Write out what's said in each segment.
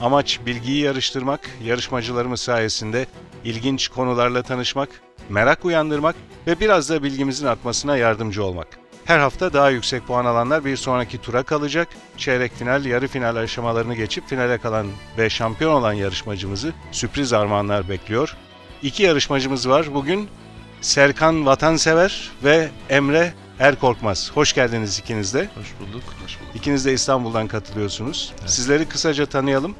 Amaç bilgiyi yarıştırmak, yarışmacılarımız sayesinde ilginç konularla tanışmak, merak uyandırmak ve biraz da bilgimizin artmasına yardımcı olmak. Her hafta daha yüksek puan alanlar bir sonraki tura kalacak. Çeyrek final, yarı final aşamalarını geçip finale kalan ve şampiyon olan yarışmacımızı sürpriz armağanlar bekliyor. İki yarışmacımız var bugün. Serkan Vatansever ve Emre Erkorkmaz. Hoş geldiniz ikiniz de. Hoş bulduk. Hoş bulduk. İkiniz de İstanbul'dan katılıyorsunuz. Sizleri kısaca tanıyalım.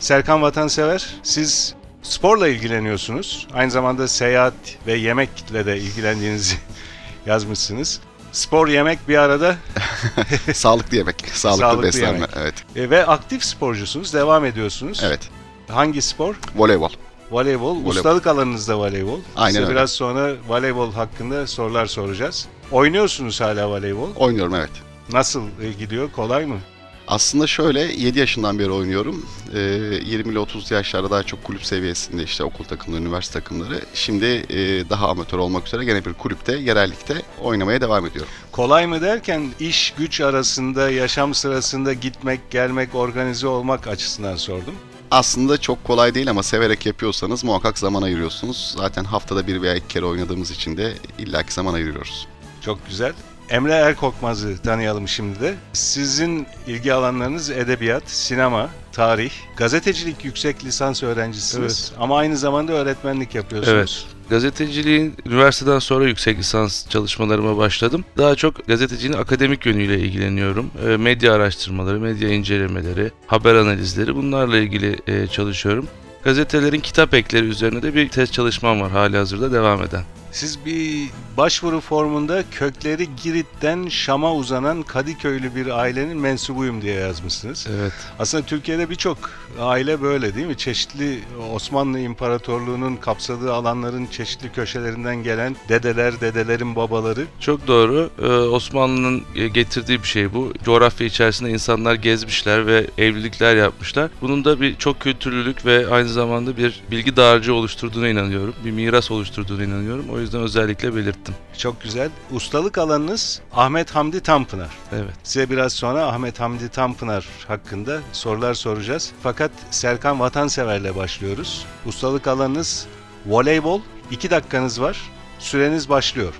Serkan Vatansever, siz sporla ilgileniyorsunuz. Aynı zamanda seyahat ve yemekle de ilgilendiğinizi yazmışsınız. Spor, yemek bir arada Sağlıklı yemek. Sağlıklı, Sağlıklı beslenme. yemek. Evet. e, ve aktif sporcusunuz, devam ediyorsunuz. Evet. Hangi spor? Voleybol. Voleybol. Voleybol. Ustalık alanınızda voleybol. Aynen Size öyle. biraz sonra voleybol hakkında sorular soracağız. Oynuyorsunuz hala voleybol. Oynuyorum evet. Nasıl e, gidiyor? Kolay mı? Aslında şöyle 7 yaşından beri oynuyorum. Ee, 20 ile 30 yaşlarda daha çok kulüp seviyesinde işte okul takımları, üniversite takımları. Şimdi e, daha amatör olmak üzere gene bir kulüpte, yerellikte oynamaya devam ediyorum. Kolay mı derken iş güç arasında yaşam sırasında gitmek, gelmek, organize olmak açısından sordum. Aslında çok kolay değil ama severek yapıyorsanız muhakkak zaman ayırıyorsunuz. Zaten haftada bir veya iki kere oynadığımız için de illaki zaman ayırıyoruz. Çok güzel. Emre Erkokmaz'ı tanıyalım şimdi de. Sizin ilgi alanlarınız edebiyat, sinema, tarih, gazetecilik yüksek lisans öğrencisiniz. Ama aynı zamanda öğretmenlik yapıyorsunuz. Evet. Gazeteciliğin üniversiteden sonra yüksek lisans çalışmalarıma başladım. Daha çok gazeteciliğin akademik yönüyle ilgileniyorum. E, Medya araştırmaları, medya incelemeleri, haber analizleri bunlarla ilgili e, çalışıyorum. Gazetelerin kitap ekleri üzerine de bir test çalışmam var hali hazırda devam eden. Siz bir başvuru formunda kökleri Girit'ten Şam'a uzanan Kadıköylü bir ailenin mensubuyum diye yazmışsınız. Evet. Aslında Türkiye'de birçok aile böyle değil mi? Çeşitli Osmanlı İmparatorluğu'nun kapsadığı alanların çeşitli köşelerinden gelen dedeler, dedelerin babaları. Çok doğru. Ee, Osmanlı'nın getirdiği bir şey bu. Coğrafya içerisinde insanlar gezmişler ve evlilikler yapmışlar. Bunun da bir çok kültürlülük ve aynı zamanda bir bilgi dağarcığı oluşturduğuna inanıyorum. Bir miras oluşturduğuna inanıyorum. O yüzden özellikle belirttim. Çok güzel. Ustalık alanınız Ahmet Hamdi Tanpınar. Evet. Size biraz sonra Ahmet Hamdi Tanpınar hakkında sorular soracağız. Fakat Serkan Vatansever'le başlıyoruz. Ustalık alanınız voleybol. 2 dakikanız var. Süreniz başlıyor.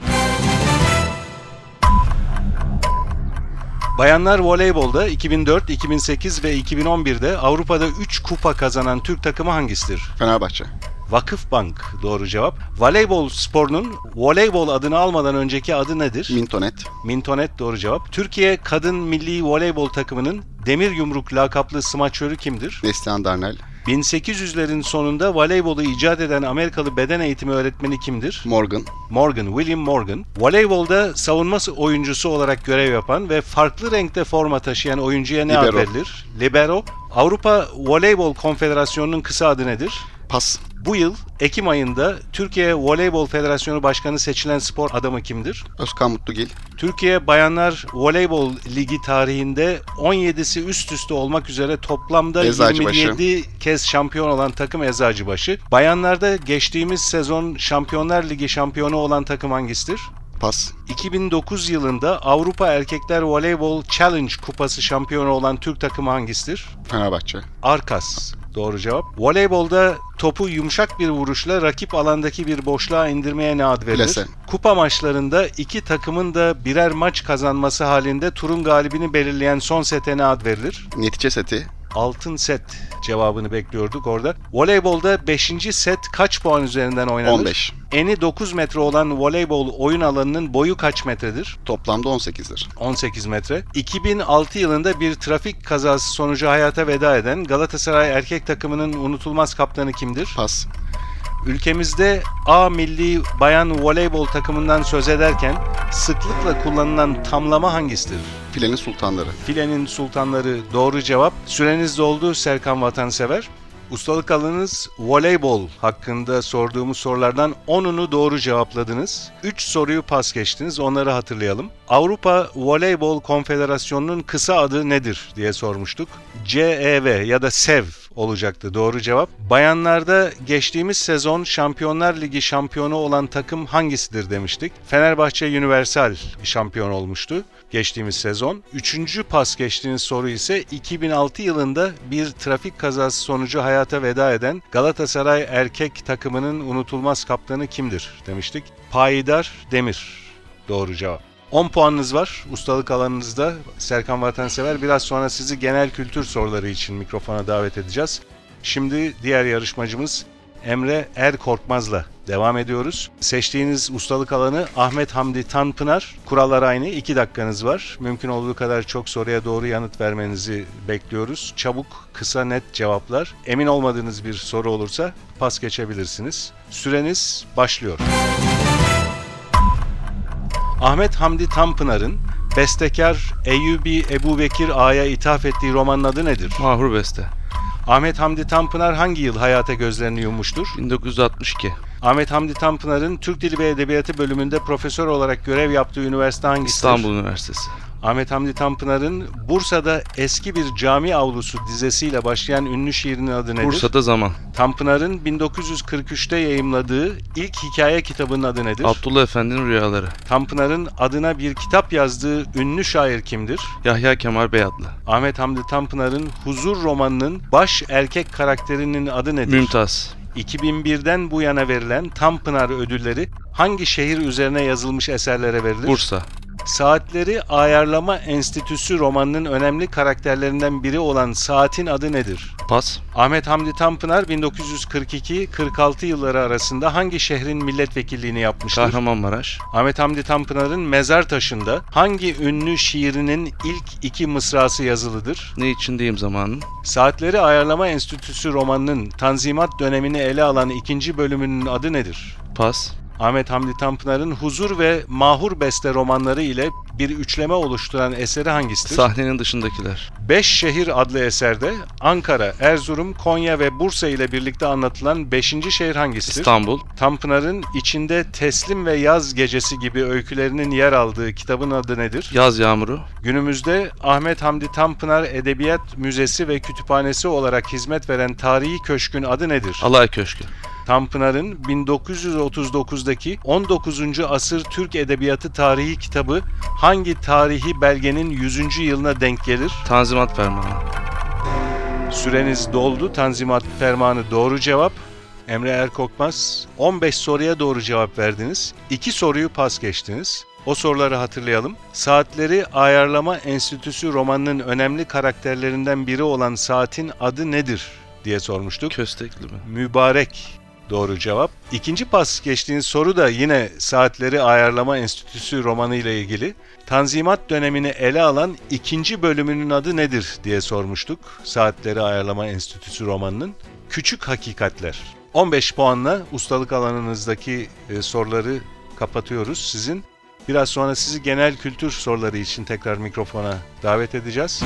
Bayanlar voleybolda 2004, 2008 ve 2011'de Avrupa'da 3 kupa kazanan Türk takımı hangisidir? Fenerbahçe. Vakıfbank doğru cevap. Voleybol sporunun voleybol adını almadan önceki adı nedir? Mintonet. Mintonet doğru cevap. Türkiye kadın milli voleybol takımının demir yumruk lakaplı smaçörü kimdir? Neslihan Darnel. 1800'lerin sonunda voleybolu icat eden Amerikalı beden eğitimi öğretmeni kimdir? Morgan. Morgan, William Morgan. Voleybolda savunma oyuncusu olarak görev yapan ve farklı renkte forma taşıyan oyuncuya ne ad verilir? Libero. Avrupa Voleybol Konfederasyonu'nun kısa adı nedir? Pas. Bu yıl Ekim ayında Türkiye Voleybol Federasyonu Başkanı seçilen spor adamı kimdir? Özkan Mutlugil. Türkiye Bayanlar Voleybol Ligi tarihinde 17'si üst üste olmak üzere toplamda Eczacıbaşı. 27 kez şampiyon olan takım Eczacıbaşı. Bayanlarda geçtiğimiz sezon Şampiyonlar Ligi şampiyonu olan takım hangisidir? Pas. 2009 yılında Avrupa Erkekler Voleybol Challenge Kupası şampiyonu olan Türk takımı hangisidir? Fenerbahçe. Arkas. Doğru cevap. Voleybolda topu yumuşak bir vuruşla rakip alandaki bir boşluğa indirmeye ne ad verilir? Plase. Kupa maçlarında iki takımın da birer maç kazanması halinde turun galibini belirleyen son sete ne ad verilir? Netice seti. Altın set cevabını bekliyorduk orada. Voleybolda 5. set kaç puan üzerinden oynanır? 15. Eni 9 metre olan voleybol oyun alanının boyu kaç metredir? Toplamda 18'dir. 18 metre. 2006 yılında bir trafik kazası sonucu hayata veda eden Galatasaray erkek takımının unutulmaz kaptanı kimdir? Pas. Ülkemizde A milli bayan voleybol takımından söz ederken sıklıkla kullanılan tamlama hangisidir? Filenin sultanları. Filenin sultanları doğru cevap. Süreniz doldu Serkan Vatansever. Ustalık alanınız voleybol hakkında sorduğumuz sorulardan 10'unu doğru cevapladınız. 3 soruyu pas geçtiniz. Onları hatırlayalım. Avrupa Voleybol Konfederasyonu'nun kısa adı nedir diye sormuştuk. CEV ya da SEV olacaktı doğru cevap. Bayanlarda geçtiğimiz sezon Şampiyonlar Ligi şampiyonu olan takım hangisidir demiştik. Fenerbahçe Universal şampiyon olmuştu geçtiğimiz sezon. Üçüncü pas geçtiğiniz soru ise 2006 yılında bir trafik kazası sonucu hayata veda eden Galatasaray erkek takımının unutulmaz kaptanı kimdir demiştik. Payidar Demir doğru cevap. 10 puanınız var ustalık alanınızda Serkan Vatansever. Biraz sonra sizi genel kültür soruları için mikrofona davet edeceğiz. Şimdi diğer yarışmacımız Emre Er Korkmaz'la devam ediyoruz. Seçtiğiniz ustalık alanı Ahmet Hamdi Tanpınar. Kurallar aynı. 2 dakikanız var. Mümkün olduğu kadar çok soruya doğru yanıt vermenizi bekliyoruz. Çabuk, kısa, net cevaplar. Emin olmadığınız bir soru olursa pas geçebilirsiniz. Süreniz başlıyor. Ahmet Hamdi Tanpınar'ın bestekar Eyyubi Ebu Bekir Ağa'ya ithaf ettiği romanın adı nedir? Mahur Beste. Ahmet Hamdi Tanpınar hangi yıl hayata gözlerini yummuştur? 1962. Ahmet Hamdi Tanpınar'ın Türk Dili ve Edebiyatı bölümünde profesör olarak görev yaptığı üniversite hangisidir? İstanbul Üniversitesi. Ahmet Hamdi Tanpınar'ın Bursa'da eski bir cami avlusu dizesiyle başlayan ünlü şiirinin adı nedir? Bursa'da zaman. Tanpınar'ın 1943'te yayımladığı ilk hikaye kitabının adı nedir? Abdullah Efendi'nin rüyaları. Tanpınar'ın adına bir kitap yazdığı ünlü şair kimdir? Yahya Kemal Beyatlı. Ahmet Hamdi Tanpınar'ın Huzur romanının baş erkek karakterinin adı nedir? Mümtaz. 2001'den bu yana verilen Tanpınar ödülleri hangi şehir üzerine yazılmış eserlere verilir? Bursa. Saatleri Ayarlama Enstitüsü romanının önemli karakterlerinden biri olan saatin adı nedir? Pas. Ahmet Hamdi Tanpınar 1942-46 yılları arasında hangi şehrin milletvekilliğini yapmıştır? Kahramanmaraş. Ahmet Hamdi Tanpınar'ın mezar taşında hangi ünlü şiirinin ilk iki mısrası yazılıdır? Ne içindeyim zamanın? Saatleri Ayarlama Enstitüsü romanının Tanzimat dönemini ele alan ikinci bölümünün adı nedir? Pas. Ahmet Hamdi Tanpınar'ın Huzur ve Mahur Beste romanları ile bir üçleme oluşturan eseri hangisidir? Sahnenin dışındakiler. Beş Şehir adlı eserde Ankara, Erzurum, Konya ve Bursa ile birlikte anlatılan beşinci şehir hangisidir? İstanbul. Tanpınar'ın içinde Teslim ve Yaz Gecesi gibi öykülerinin yer aldığı kitabın adı nedir? Yaz yağmuru. Günümüzde Ahmet Hamdi Tanpınar Edebiyat Müzesi ve Kütüphanesi olarak hizmet veren tarihi köşkün adı nedir? Alay Köşkü. Tanpınar'ın 1939'daki 19. asır Türk Edebiyatı tarihi kitabı hangi tarihi belgenin 100. yılına denk gelir? Tanzimat Fermanı. Süreniz doldu. Tanzimat Fermanı doğru cevap. Emre Erkokmaz 15 soruya doğru cevap verdiniz. 2 soruyu pas geçtiniz. O soruları hatırlayalım. Saatleri Ayarlama Enstitüsü romanının önemli karakterlerinden biri olan saatin adı nedir diye sormuştuk. Köstekli mi? Mübarek doğru cevap. İkinci pas geçtiğiniz soru da yine Saatleri Ayarlama Enstitüsü romanı ile ilgili. Tanzimat dönemini ele alan ikinci bölümünün adı nedir diye sormuştuk. Saatleri Ayarlama Enstitüsü romanının. Küçük Hakikatler. 15 puanla ustalık alanınızdaki e, soruları kapatıyoruz sizin. Biraz sonra sizi genel kültür soruları için tekrar mikrofona davet edeceğiz.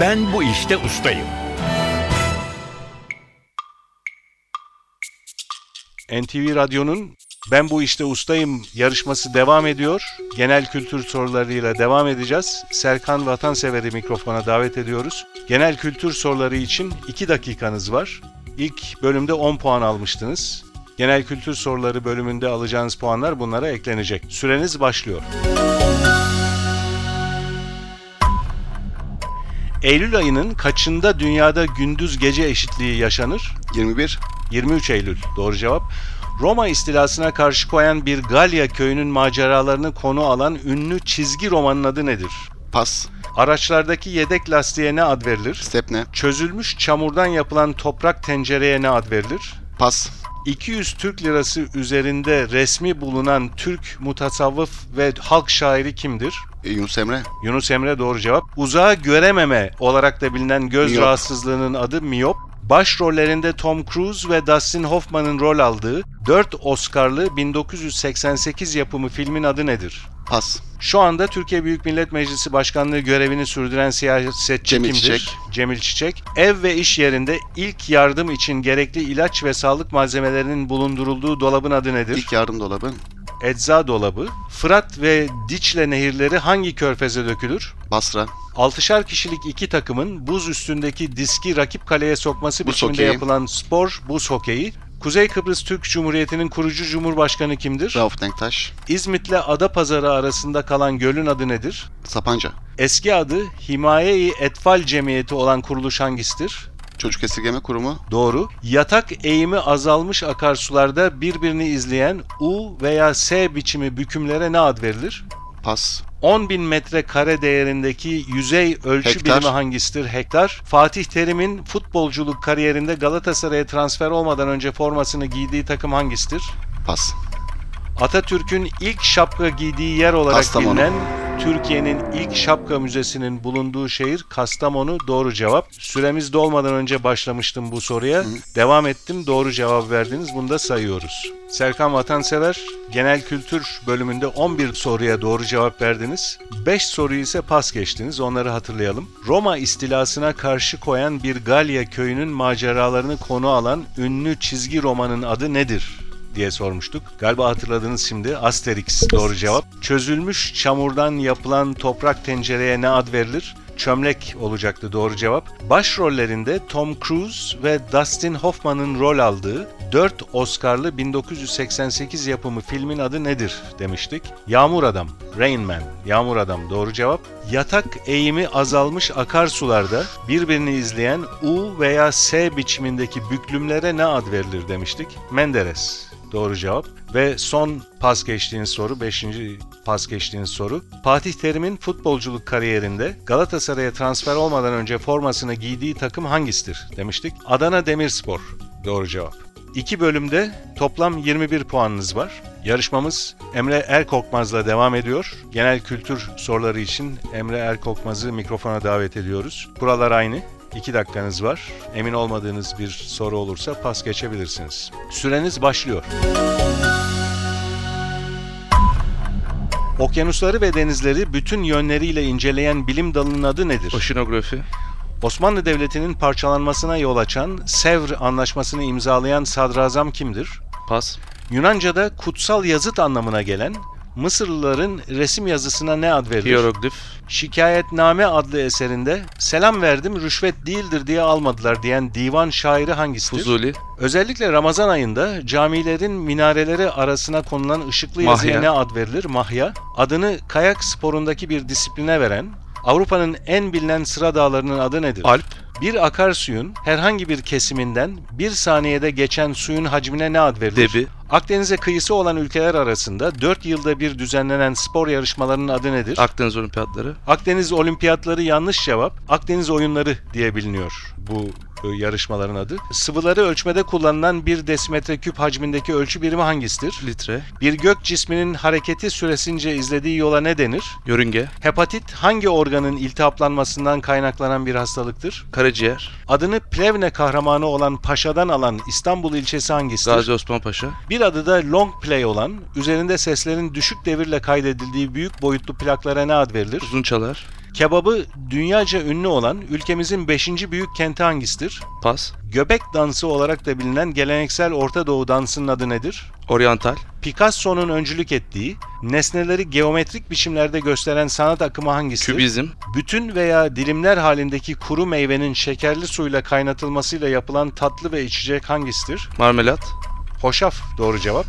Ben bu işte ustayım. NTV Radyo'nun Ben Bu İşte Ustayım yarışması devam ediyor. Genel kültür sorularıyla devam edeceğiz. Serkan Vatansever'i mikrofona davet ediyoruz. Genel kültür soruları için 2 dakikanız var. İlk bölümde 10 puan almıştınız. Genel kültür soruları bölümünde alacağınız puanlar bunlara eklenecek. Süreniz başlıyor. Eylül ayının kaçında dünyada gündüz gece eşitliği yaşanır? 21. 23 Eylül doğru cevap. Roma istilasına karşı koyan bir Galya köyünün maceralarını konu alan ünlü çizgi romanın adı nedir? Pas. Araçlardaki yedek lastiğe ne ad verilir? Stepne. Çözülmüş çamurdan yapılan toprak tencereye ne ad verilir? Pas. 200 Türk lirası üzerinde resmi bulunan Türk mutasavvıf ve halk şairi kimdir? E, Yunus Emre. Yunus Emre doğru cevap. Uzağı görememe olarak da bilinen göz Miyop. rahatsızlığının adı miyop. Başrollerinde Tom Cruise ve Dustin Hoffman'ın rol aldığı 4 Oscar'lı 1988 yapımı filmin adı nedir? Pas. Şu anda Türkiye Büyük Millet Meclisi Başkanlığı görevini sürdüren siyasetçi Cemil kimdir? Çiçek. Cemil Çiçek. Ev ve iş yerinde ilk yardım için gerekli ilaç ve sağlık malzemelerinin bulundurulduğu dolabın adı nedir? İlk yardım dolabı. Ecza dolabı. Fırat ve Diçle nehirleri hangi körfeze dökülür? Basra. Altışar kişilik iki takımın buz üstündeki diski rakip kaleye sokması Buz biçiminde hokeyi. yapılan spor buz hokeyi. Kuzey Kıbrıs Türk Cumhuriyeti'nin kurucu cumhurbaşkanı kimdir? Rauf Denktaş. İzmit'le Adapazarı arasında kalan gölün adı nedir? Sapanca. Eski adı Himaye-i Etfal Cemiyeti olan kuruluş hangisidir? Çocuk Esirgeme Kurumu. Doğru. Yatak eğimi azalmış akarsularda birbirini izleyen U veya S biçimi bükümlere ne ad verilir? Pas. 10.000 metre kare değerindeki yüzey ölçü Hektar. birimi hangisidir? Hektar. Fatih Terim'in futbolculuk kariyerinde Galatasaray'a transfer olmadan önce formasını giydiği takım hangisidir? Pas. Atatürk'ün ilk şapka giydiği yer olarak Kastamonu. bilinen Türkiye'nin ilk şapka müzesinin bulunduğu şehir Kastamonu doğru cevap. Süremiz dolmadan önce başlamıştım bu soruya. Devam ettim doğru cevap verdiniz. Bunu da sayıyoruz. Serkan Vatansever genel kültür bölümünde 11 soruya doğru cevap verdiniz. 5 soruyu ise pas geçtiniz. Onları hatırlayalım. Roma istilasına karşı koyan bir Galya köyünün maceralarını konu alan ünlü çizgi romanın adı nedir? Diye sormuştuk. Galiba hatırladınız şimdi. Asterix doğru cevap. Çözülmüş çamurdan yapılan toprak tencereye ne ad verilir? Çömlek olacaktı doğru cevap. Başrollerinde Tom Cruise ve Dustin Hoffman'ın rol aldığı 4 Oscar'lı 1988 yapımı filmin adı nedir demiştik. Yağmur Adam, Rain Man, Yağmur Adam doğru cevap. Yatak eğimi azalmış akarsularda birbirini izleyen U veya S biçimindeki büklümlere ne ad verilir demiştik. Menderes. Doğru cevap. Ve son pas geçtiğiniz soru, 5. pas geçtiğiniz soru. Fatih Terim'in futbolculuk kariyerinde Galatasaray'a transfer olmadan önce formasını giydiği takım hangisidir demiştik. Adana Demirspor. Doğru cevap. İki bölümde toplam 21 puanınız var. Yarışmamız Emre Erkokmaz'la devam ediyor. Genel kültür soruları için Emre Erkokmaz'ı mikrofona davet ediyoruz. Kurallar aynı. 2 dakikanız var. Emin olmadığınız bir soru olursa pas geçebilirsiniz. Süreniz başlıyor. Okyanusları ve denizleri bütün yönleriyle inceleyen bilim dalının adı nedir? Oşinografi. Osmanlı Devleti'nin parçalanmasına yol açan Sevr Anlaşması'nı imzalayan sadrazam kimdir? Pas. Yunanca'da kutsal yazıt anlamına gelen Mısırlıların resim yazısına ne ad verilir? Hieroglif. Şikayetname adlı eserinde selam verdim rüşvet değildir diye almadılar diyen divan şairi hangisidir? Fuzuli. Özellikle Ramazan ayında camilerin minareleri arasına konulan ışıklı yazıya ne ad verilir? Mahya. Adını kayak sporundaki bir disipline veren Avrupa'nın en bilinen sıra dağlarının adı nedir? Alp. Bir akarsuyun herhangi bir kesiminden bir saniyede geçen suyun hacmine ne ad verilir? Debi. Akdeniz'e kıyısı olan ülkeler arasında 4 yılda bir düzenlenen spor yarışmalarının adı nedir? Akdeniz Olimpiyatları. Akdeniz Olimpiyatları yanlış cevap. Akdeniz Oyunları diye biliniyor bu yarışmaların adı. Sıvıları ölçmede kullanılan bir desimetre küp hacmindeki ölçü birimi hangisidir? Litre. Bir gök cisminin hareketi süresince izlediği yola ne denir? Yörünge. Hepatit hangi organın iltihaplanmasından kaynaklanan bir hastalıktır? Karaciğer. Adını Plevne kahramanı olan Paşa'dan alan İstanbul ilçesi hangisidir? Gazi Osman Paşa. Bir adı da long play olan, üzerinde seslerin düşük devirle kaydedildiği büyük boyutlu plaklara ne ad verilir? Uzun çalar. Kebabı dünyaca ünlü olan ülkemizin 5. büyük kenti hangisidir? Pas. Göbek dansı olarak da bilinen geleneksel Orta Doğu dansının adı nedir? Oryantal. Picasso'nun öncülük ettiği, nesneleri geometrik biçimlerde gösteren sanat akımı hangisidir? Kübizm. Bütün veya dilimler halindeki kuru meyvenin şekerli suyla kaynatılmasıyla yapılan tatlı ve içecek hangisidir? Marmelat. Hoşaf doğru cevap.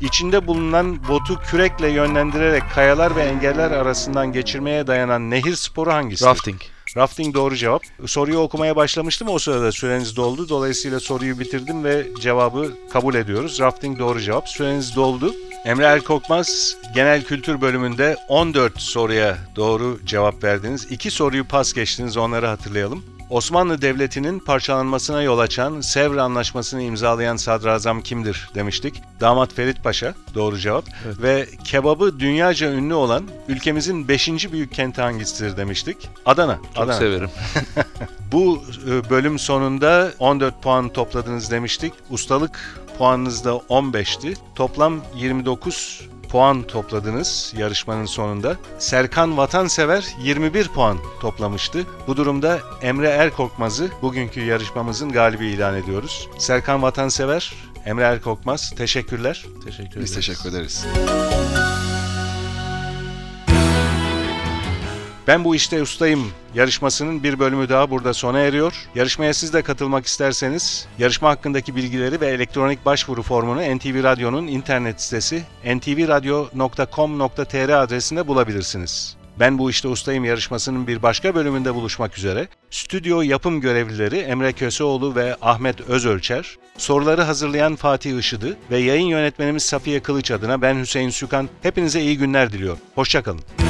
İçinde bulunan botu kürekle yönlendirerek kayalar ve engeller arasından geçirmeye dayanan nehir sporu hangisidir? Rafting. Rafting doğru cevap. Soruyu okumaya başlamıştım o sırada süreniz doldu. Dolayısıyla soruyu bitirdim ve cevabı kabul ediyoruz. Rafting doğru cevap. Süreniz doldu. Emre Erkokmaz genel kültür bölümünde 14 soruya doğru cevap verdiniz. İki soruyu pas geçtiniz onları hatırlayalım. Osmanlı Devleti'nin parçalanmasına yol açan Sevr Anlaşması'nı imzalayan sadrazam kimdir demiştik. Damat Ferit Paşa doğru cevap. Evet. Ve kebabı dünyaca ünlü olan ülkemizin 5. büyük kenti hangisidir demiştik. Adana. Çok Adana. severim. Bu e, bölüm sonunda 14 puan topladınız demiştik. Ustalık puanınız da 15'ti. Toplam 29 puan topladınız yarışmanın sonunda. Serkan Vatansever 21 puan toplamıştı. Bu durumda Emre Erkorkmaz'ı bugünkü yarışmamızın galibi ilan ediyoruz. Serkan Vatansever, Emre Erkorkmaz teşekkürler. Teşekkür Biz ederiz. teşekkür ederiz. Ben bu işte ustayım yarışmasının bir bölümü daha burada sona eriyor. Yarışmaya siz de katılmak isterseniz yarışma hakkındaki bilgileri ve elektronik başvuru formunu NTV Radyo'nun internet sitesi ntvradio.com.tr adresinde bulabilirsiniz. Ben bu işte ustayım yarışmasının bir başka bölümünde buluşmak üzere. Stüdyo yapım görevlileri Emre Köseoğlu ve Ahmet Özölçer, soruları hazırlayan Fatih Işıdı ve yayın yönetmenimiz Safiye Kılıç adına ben Hüseyin Sükan hepinize iyi günler diliyor. Hoşçakalın.